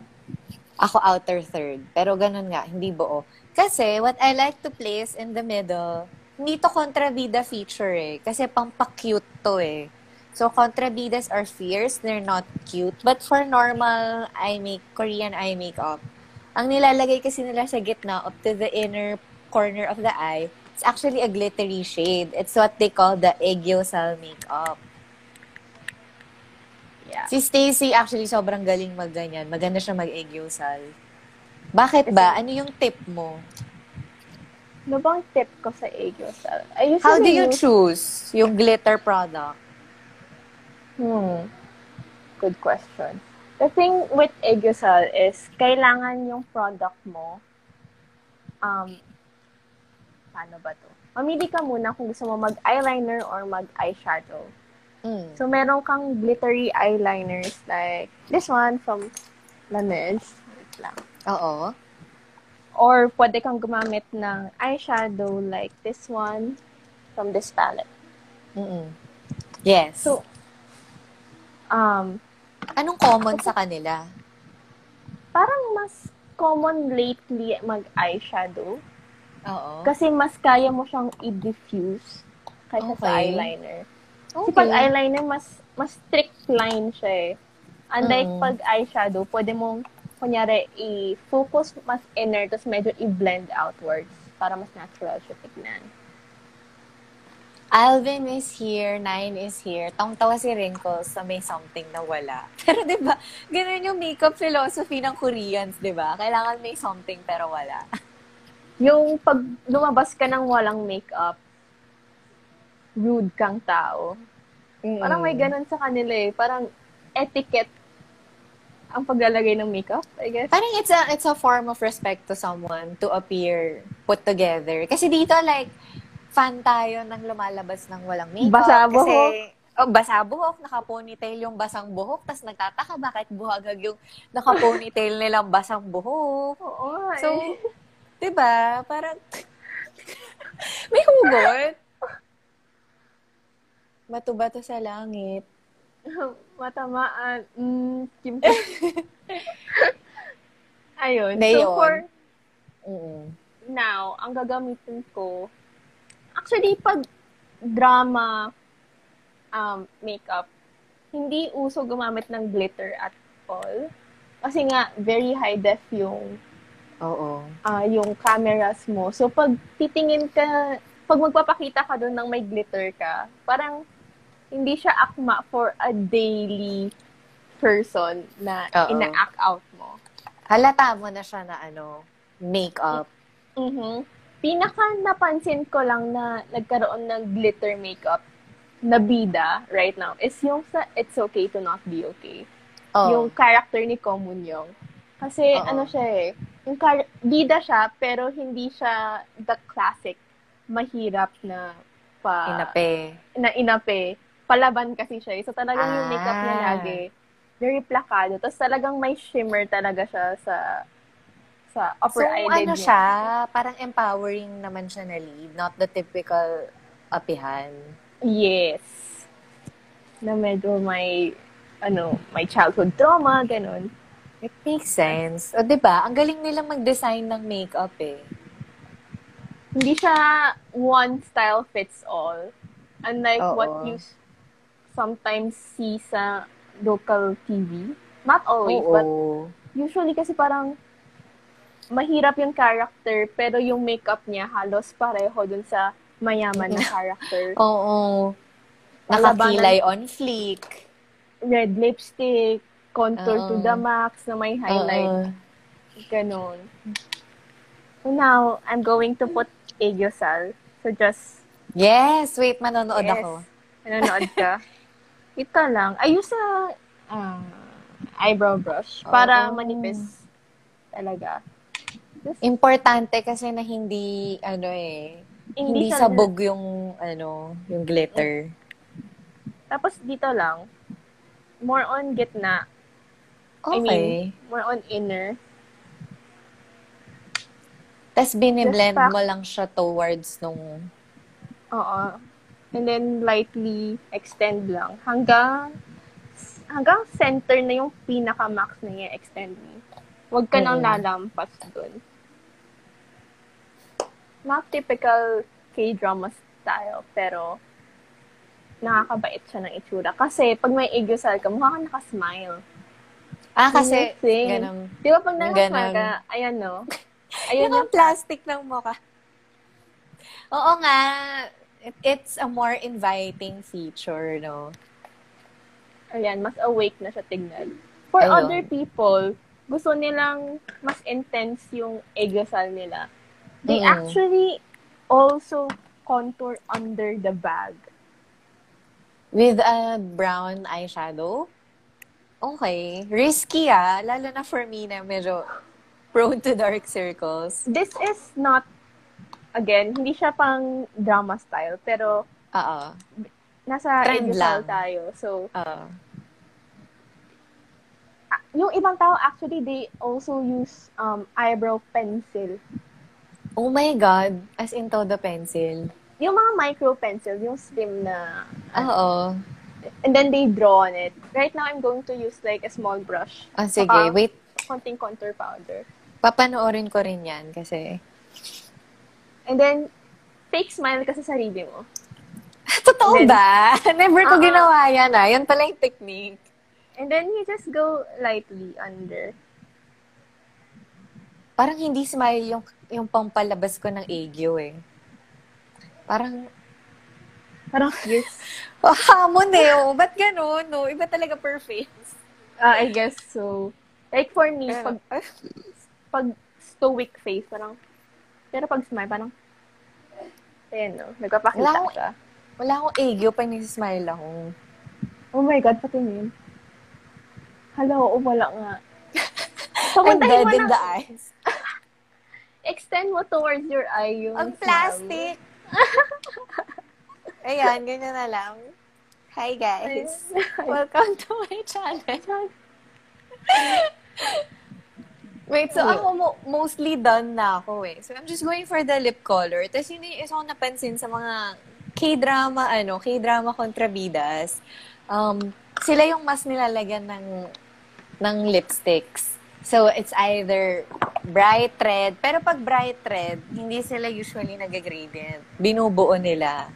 Ako outer third. Pero ganun nga, hindi buo. Kasi what I like to place in the middle, hindi to kontrabida feature eh. Kasi pampa-cute to eh. So, kontrabidas are fierce. They're not cute. But for normal eye make, Korean eye makeup, ang nilalagay kasi nila sa gitna up to the inner corner of the eye, it's actually a glittery shade. It's what they call the aegyosal makeup. Yeah. Si Stacy actually sobrang galing magganyan. Maganda siya mag-aegyosal. Bakit ba? Ano yung tip mo? Ano bang tip ko sa? I usually How do you use- choose yung glitter product? Hmm. Good question. The thing with Aegyosal is, kailangan yung product mo, um, paano ba to? Mamili ka muna kung gusto mo mag-eyeliner or mag-eyeshadow. Mm. So, meron kang glittery eyeliners like this one from Laneige. Wait lang. Oo. Or pwede kang gumamit ng eyeshadow like this one from this palette. Mm-mm. Yes. So, um, anong common sa kanila? parang mas common lately mag-eyeshadow. Oo. Kasi mas kaya mo siyang i-diffuse kaysa sa Okay. Kasi pag eyeliner, mas mas strict line siya eh. Unlike Mm. pag eyeshadow, pwede mong, kunyari, i-focus mas inner, tapos medyo i-blend outwards para mas natural siya tignan. Alvin is here, Nine is here. Tong-tawa si Wrinkles sa may something na wala. Pero 'di ba, ganun yung makeup philosophy ng Koreans, 'di ba? Kailangan may something pero wala. Yung pag lumabas ka ng walang makeup, rude kang tao. Parang may ganun sa kanila eh. Parang etiquette ang paglalagay ng makeup, I guess. Parang it's a it's a form of respect to someone to appear put together. Kasi dito like fan tayo ng lumalabas ng walang makeup. Basa Kasi, buhok. oh, basa buhok, naka-ponytail yung basang buhok, tas nagtataka bakit buhagag yung naka-ponytail nilang basang buhok. Oo So, eh. 'di ba? Parang may hugot. Bato-bato sa langit. Matamaan. Mm, Kim Ayun. Na So, yun. for Mm. now, ang gagamitin ko, actually, pag drama um, makeup, hindi uso gumamit ng glitter at all. Kasi nga, very high def yung Oo. ah, yung cameras mo. So, pag titingin ka, pag magpapakita ka doon ng may glitter ka, parang hindi siya akma for a daily person na Oo. ina-act out mo. Halata mo na siya na ano, makeup. Mhm. Pinaka napansin ko lang na nagkaroon ng glitter makeup na bida right now is yung sa It's Okay to Not Be Okay. Oh. Yung character ni Komun Young. Kasi Oo. ano siya eh, yung char- bida siya pero hindi siya the classic mahirap na pa Inape. na inape. Palaban kasi siya. eh. So talagang yung makeup niya Ah. lagi very plakado. Tapos talagang may shimmer talaga siya sa sa So, upper eyelid ano niya. siya, parang empowering naman siya na lead, not the typical apihan. Yes. Na medyo may ano, may childhood trauma, ganun. It makes sense. O, di ba? Ang galing nila mag-design ng makeup eh. Hindi siya one style fits all. Unlike Oo. what you sometimes see sa local TV. Not always, but Oo. usually kasi parang mahirap yung character, pero yung makeup niya halos pareho dun sa mayaman na character. Oo. Nakakilay on fleek. Red lipstick, contour to Oo. the max na may highlight. Oo. Ganon. So now, I'm going to put Aegyosal. So just, Yes! Wait, manonood yes, ako. nanonood ka. Ito lang. I use a uh, eyebrow brush para Oo. manipis talaga. Importante kasi na hindi, ano eh, hindi, Hindi sabog yung, ano, yung glitter. Tapos dito lang, more on gitna. I Okay. mean, more on inner. Tapos biniblend Just mo lang siya towards nung, Oo. And then lightly extend lang hanggang hanggang center na yung pinaka-max na yung extend mo. Huwag ka nang lalampas dun. Not typical K-drama style, pero nakakabait siya ng itsura. Kasi pag may eggosal ka, mukha ka nakasmile. ah, kasi, ganun. Di ba pag nakasmile ka, ayan no? Ayan Yung yung plastic ng mukha. Oo nga, it- it's a more inviting feature, no? Ayan, mas awake na siya tignan. For Ayun. other people, gusto nilang mas intense yung eggosal nila. They Mm. actually also contour under the bag. With a brown eyeshadow? Okay. Risky ah. Lalo na for me na medyo prone to dark circles. This is not, again, hindi siya pang drama style, pero Oo. nasa Trend lang. tayo. So, Oo. ah, yung ibang tao, actually, they also use um, eyebrow pencil. Oh my God. As in todo pencil. Yung mga micro pencil, yung slim na Oo. And then they draw on it. Right now, I'm going to use like a small brush. Ah, sige. Saka Wait. Konting contour powder. Papanoorin ko rin yan kasi. And then, fake smile ka sa sarili mo. Totoo Then- ba? Never ko Oo. ginawa yan ah. Yan pala yung technique. And then, you just go lightly under. Parang hindi smile yung, yung pampalabas ko ng egyo eh. Parang, Parang, yes. oh, hamon eh. Oh. Ba't ganun? No? Iba talaga per face. Uh, I guess so. Like for me, pag, pag stoic face, parang, pero pag smile, parang, ayan no, nagpapakita Wala akong- siya. Wala akong egyo pag nagsismile ako. Oh my God, patingin. Hala, oo, wala nga. Papuntahin I'm mo dead in na, the eyes. extend mo towards your eye yung Ang smile plastic. Ayan, ganyan na lang. Hi guys. Welcome to my channel. Wait, so Okay. ako mo- mostly done na ako eh. So I'm just going for the lip color. Tapos yun yung isa ko napansin sa mga K-drama, ano, K-drama kontrabidas. Um, sila yung mas nilalagyan ng ng lipsticks. So it's either bright red, pero pag bright red, hindi sila usually nag-gradient. Binubuo nila.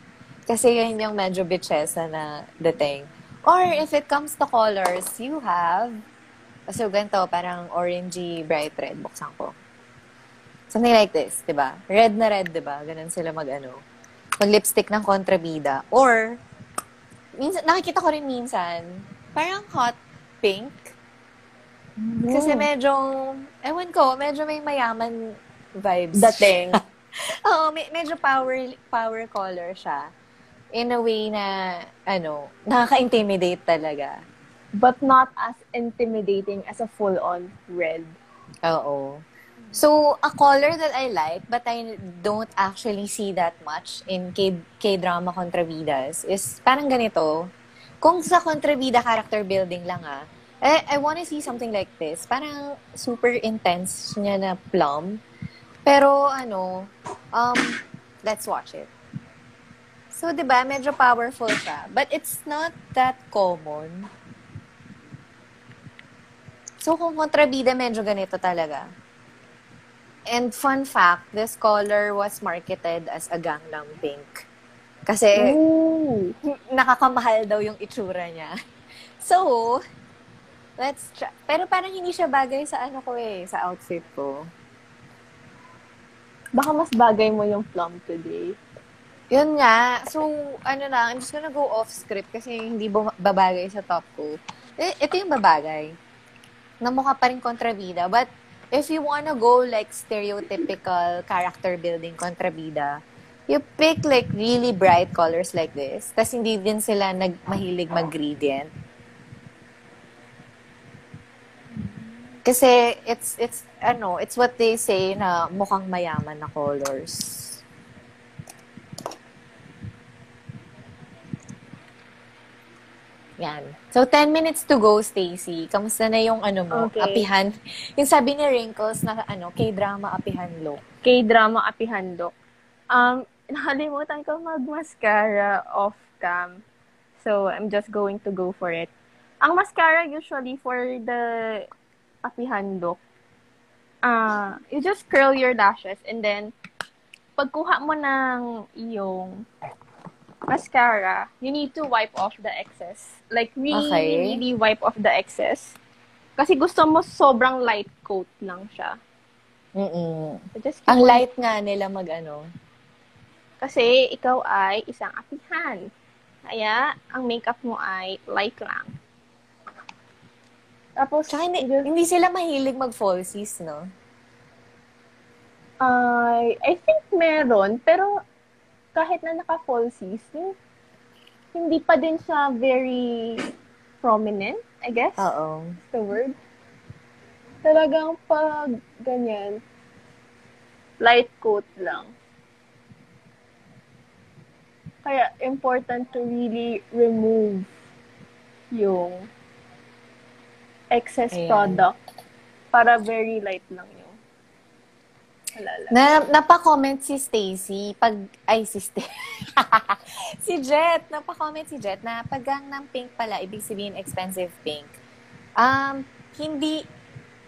Kasi yun yung medyo bitchesa na dating. Or if it comes to colors, you have So, ganito, parang orangey, bright red. Buksan ko. Something like this, di ba? Red na red, di ba? Ganun sila mag-ano. Mag-lipstick ng kontrabida. Or, minsan, nakikita ko rin minsan, parang hot pink. Kasi medyo, ewan ko, medyo may mayaman vibes. Dating. Oo, me- medyo power power color siya. In a way na, ano, nakaka-intimidate talaga. But not as intimidating as a full-on red. Oo. So, a color that I like, but I don't actually see that much in K- K-drama kontrabidas is parang ganito. Kung sa kontrabida character building lang ah, I, I wanna see something like this. Parang super intense niya na plum. Pero ano, um, let's watch it. So, di ba, medyo powerful siya. But it's not that common. So, kung kontrabida, medyo ganito talaga. And fun fact, this color was marketed as a Gangnam Pink. Kasi, Ooh. nakakamahal daw yung itsura niya. So, let's try. Pero parang hindi siya bagay sa ano ko eh, sa outfit ko. Baka mas bagay mo yung plum today. Yun nga. So, ano lang, I'm just gonna go off script kasi hindi babagay sa top ko. Eh, ito yung babagay. Na mukha pa rin kontrabida. But, if you wanna go like stereotypical character building kontrabida, you pick like really bright colors like this. Tapos hindi din sila nag mahilig mag-gradient. Kasi it's it's ano, it's what they say na mukhang mayaman na colors. Yan. So, 10 minutes to go, Stacy. Kamusta na yung ano mo, Okay. apihan? Yung sabi ni Wrinkles na ano, K-drama apihan look. K-drama apihan look. Um, nakalimutan ko mag-mascara off-cam. So, I'm just going to go for it. Ang mascara usually for the apihan look, uh, you just curl your lashes and then pagkuha mo ng iyong mascara, you need to wipe off the excess. Like, really, Okay. really wipe off the excess. Kasi gusto mo sobrang light coat lang siya. Mm-mm. So, just Ang on- light nga nila mag ano. Kasi ikaw ay isang apihan. Kaya, ang makeup mo ay light lang. Tapos, Tsaka hindi, hindi sila mahilig mag-falsies, no? I I think meron, pero kahit na naka-falsies, hin- hindi pa din siya very prominent, I guess, Oo. the word. Talagang pag ganyan, light coat lang. Kaya important to really remove yung excess Ayan. product para very light lang yung halala. Na, napa-comment si Stacy pag, ay si St- si Jet, napa-comment si Jet na pag Gangnam Pink pala, ibig sabihin expensive pink. Um, hindi,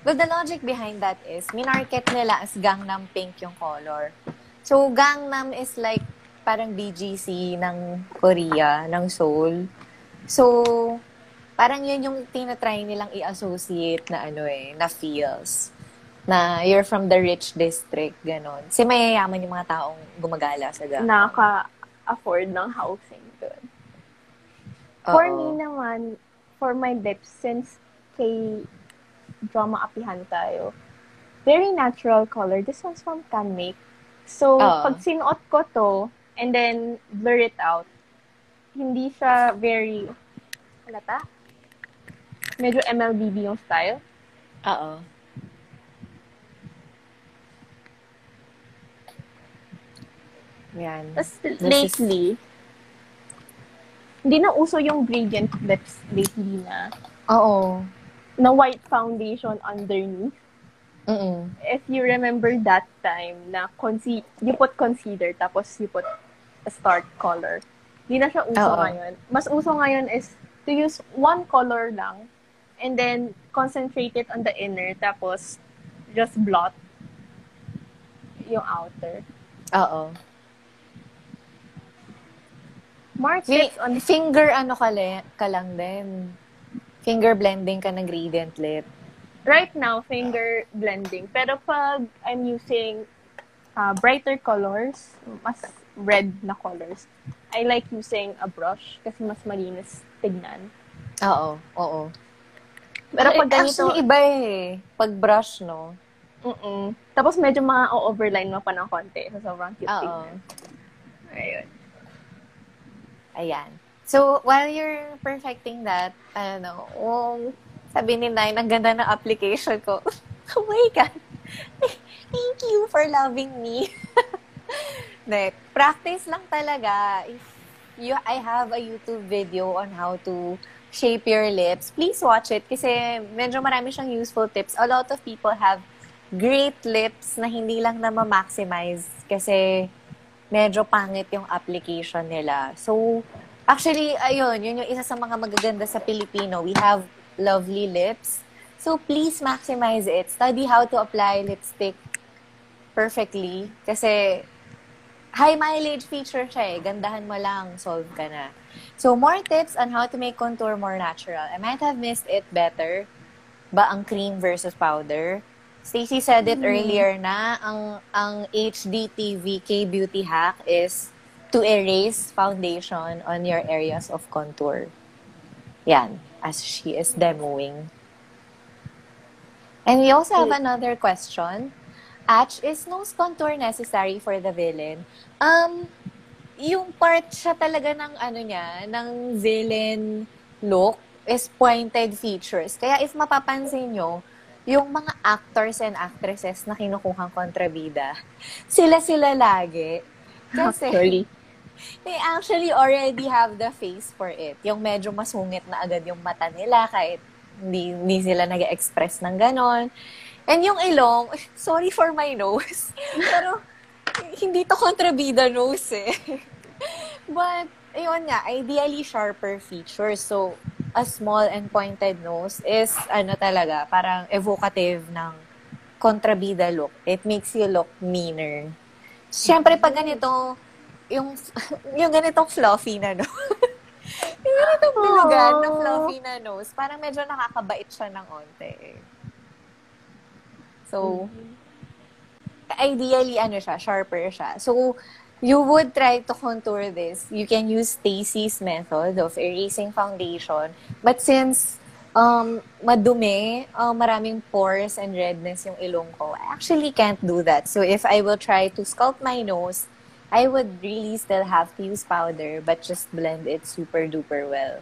well, the logic behind that is, minarket nila as Gangnam Pink yung color. So, Gangnam is like parang BGC ng Korea, ng Seoul. So, parang yun yung tinatry nilang i-associate na ano eh, na feels na you're from the rich district, ganon. Kasi mayayaman yung mga taong gumagala sa Gangnam. Nakaka-afford ng housing doon. For me naman, for my lips, since kay drama apihan tayo, very natural color. This one's from Canmake. So, Oo. pag sinuot ko to, and then blur it out, hindi siya very, halata? Medyo MLBB yung style. Oo. Yan. Tapos This is- lately, hindi na uso yung gradient lips lately na Oo. na white foundation underneath. Mm-mm. if you remember that time na conce- you put concealer tapos you put a start color. Hindi na siya uso Oo. ngayon. Mas uso ngayon is to use one color lang and then concentrate it on the inner tapos just blot yung outer. Oo. More Fi- on finger ano ka, le- ka lang din. Finger blending ka ng gradient lip. right now finger blending. Pero pag I'm using uh, brighter colors, mas red na colors, I like using a brush kasi mas malinis tignan. Oo. Oo. Pero pag ganito, Actually, iba eh. Pag brush, no? mm Tapos medyo ma-overline mo pa ng konti. So, sobrang cute Oo. tignan. Ayun. Ayan. So, while you're perfecting that, ano, um, sabi ni Nine, ang ganda ng application ko. oh my God. Thank you for loving me. De, practice lang talaga. If you, I have a YouTube video on how to shape your lips, please watch it kasi medyo marami siyang useful tips. A lot of people have great lips na hindi lang na ma-maximize kasi medyo pangit yung application nila. So, actually, ayun, yun yung isa sa mga magaganda sa Pilipino. We have lovely lips. So, please maximize it. Study how to apply lipstick perfectly. Kasi, high mileage feature siya eh. Gandahan mo lang, solve ka na. So, more tips on how to make contour more natural. I might have missed it better ba ang cream versus powder. Stacy said it earlier na ang ang HD TV K beauty hack is to erase foundation on your areas of contour. Yan, as she is demoing. And we also have another question. Atch, is nose contour necessary for the villain? Um, yung part siya talaga ng ano niya, ng villain look is pointed features. Kaya if mapapansin nyo, yung mga actors and actresses na kinukuhang kontrabida, sila-sila lagi. Kasi, Actually. they actually already have the face for it. Yung medyo masungit na agad yung mata nila kahit hindi, hindi sila nag express ng ganon. And yung ilong, sorry for my nose, pero hindi to kontrabida nose eh. But, ayun nga, ideally sharper features. So, a small and pointed nose is, ano talaga, parang evocative ng kontrabida look. It makes you look meaner. Siyempre, pag ganito, yung, yung ganitong fluffy na nose, yung ganitong bilugan na fluffy na nose, parang medyo nakakabait siya ng onte. eh. So, ideally, ano siya, sharper siya. So, you would try to contour this. You can use Stacy's method of erasing foundation. But since um, madumi, uh, maraming pores and redness yung ilong ko, I actually can't do that. So if I will try to sculpt my nose, I would really still have to use powder, but just blend it super duper well.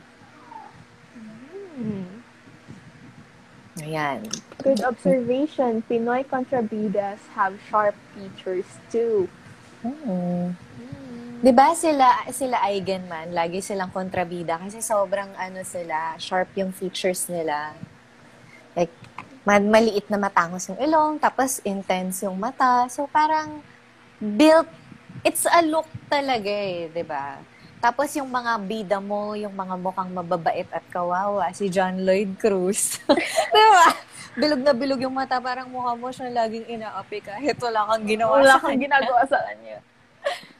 Ayan. Good observation. Pinoy contrabidas have sharp features too. Mm. 'Di ba sila sila Eigenman, lagi silang kontrabida kasi sobrang ano sila, sharp yung features nila. Like ma- maliit na matangos yung ilong, tapos intense yung mata. So parang built it's a look talaga eh, 'di ba? Tapos yung mga bida mo, yung mga mukhang mababait at kawawa, si John Lloyd Cruz. 'Di ba? Bilog na bilog yung mata, parang mukha mo siyang laging inaapi kahit wala kang ginawa Wala sa kang kanya. ginagawa sa kanya.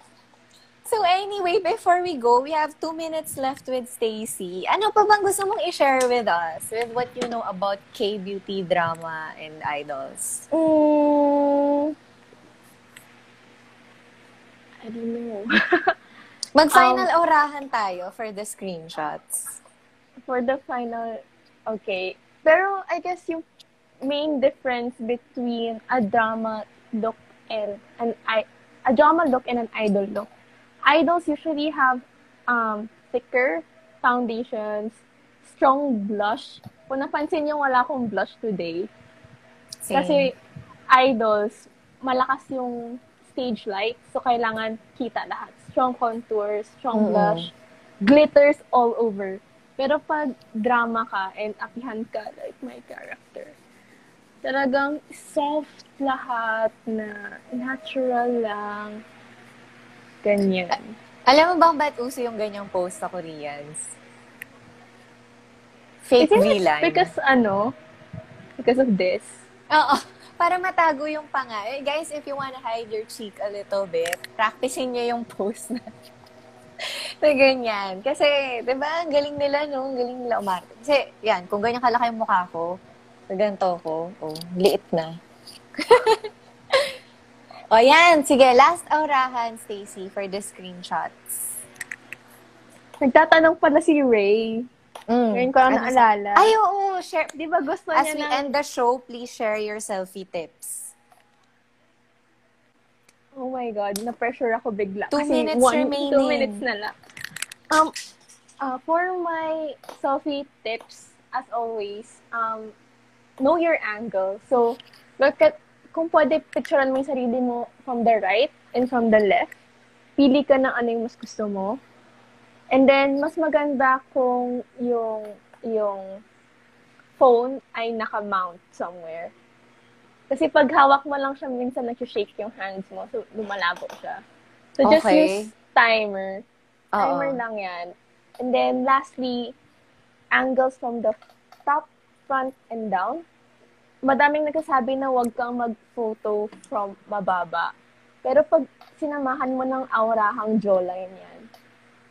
So anyway, before we go, we have two minutes left with Stacy. Ano pa bang gusto mong i-share with us with what you know about K-beauty drama and idols? Mm, I don't know. Mag-final orahan tayo for the screenshots. For the final, okay. Pero I guess yung main difference between a drama look and an I a drama look and an idol look. Idols usually have um, thicker foundations, strong blush. Kung napansin niyo, wala akong blush today. Same. Kasi idols, malakas yung stage light. So, kailangan kita lahat. Strong contours, strong Oo. blush, glitters all over. Pero pag drama ka and apihan ka, like my character, talagang soft lahat na natural lang. Ganyan. Alam mo bang ba't uso yung ganyang post sa Koreans? Fake V-line. because ano? Because of this. Oo. Para matago yung panga. Eh, guys, if you wanna hide your cheek a little bit, practicein nyo yung pose na na ganyan. Kasi, di ba, ang galing nila, no? Ang galing nila umarte. Kasi, yan, kung ganyan kalaki yung mukha ko, sa ganito ko, oh, liit na. o yan, sige, last aurahan, Stacy, for the screenshots. Nagtatanong pala si Ray. Mm. Ngayon ko lang Ano naalala. Ay, oo, share. Di ba gusto As niya we na... end the show, please share your selfie tips. Oh my God, na-pressure ako bigla. Two Kasi minutes one, remaining. Two minutes na lang. Um, uh, for my selfie tips, as always, um, know your angle. So, look at, kung pwede picturean mo yung sarili mo from the right and from the left. Pili ka ng ano yung mas gusto mo. And then, mas maganda kung yung, yung phone ay naka-mount somewhere. Kasi pag hawak mo lang siya, minsan nag-shake yung hands mo. So, lumalabo siya. So, just Okay. use timer. Timer lang yan. And then, lastly, angles from the top, front, and down. Madaming nagsasabi na huwag kang mag-photo from mababa. Pero pag sinamahan mo ng aurahang jawline yan,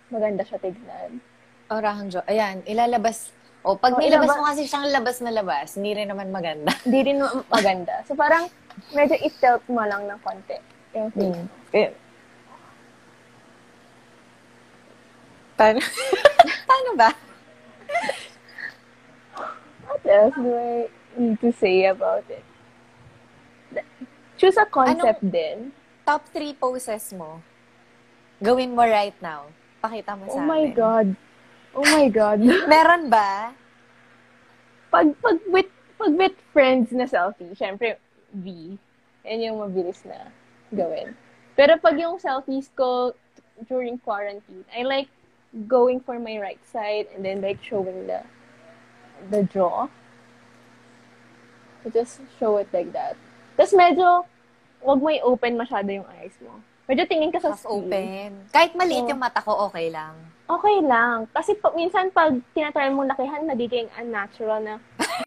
maganda siya tignan. Aurahang Jo. Ayan, ilalabas. O, pag Oh, nilabas ilabas- mo kasi siyang labas na labas, hindi rin naman maganda. Hindi rin ma- maganda. So, parang medyo i-tilt mo lang ng konti. Yung face. Eh. Paano? Paano ba? What else do I need to say about it? Choose a concept din. Top three poses mo. Gawin mo right now. Pakita mo Oh sa my amin. God. Oh my God. Meron ba? pag, pag, with, pag with friends na selfie, syempre, V. Yan yung mabilis na gawin. Pero pag yung selfies ko during quarantine, I like going for my right side and then like showing the the jaw. So just show it like that. Tapos medyo, wag mo i-open masyado yung eyes mo. Medyo tingin ka sa Half screen. open. Kahit maliit Oo. yung mata ko, okay lang. Okay lang. Kasi pa, minsan pag tinatry mong lakihan, nagiging unnatural na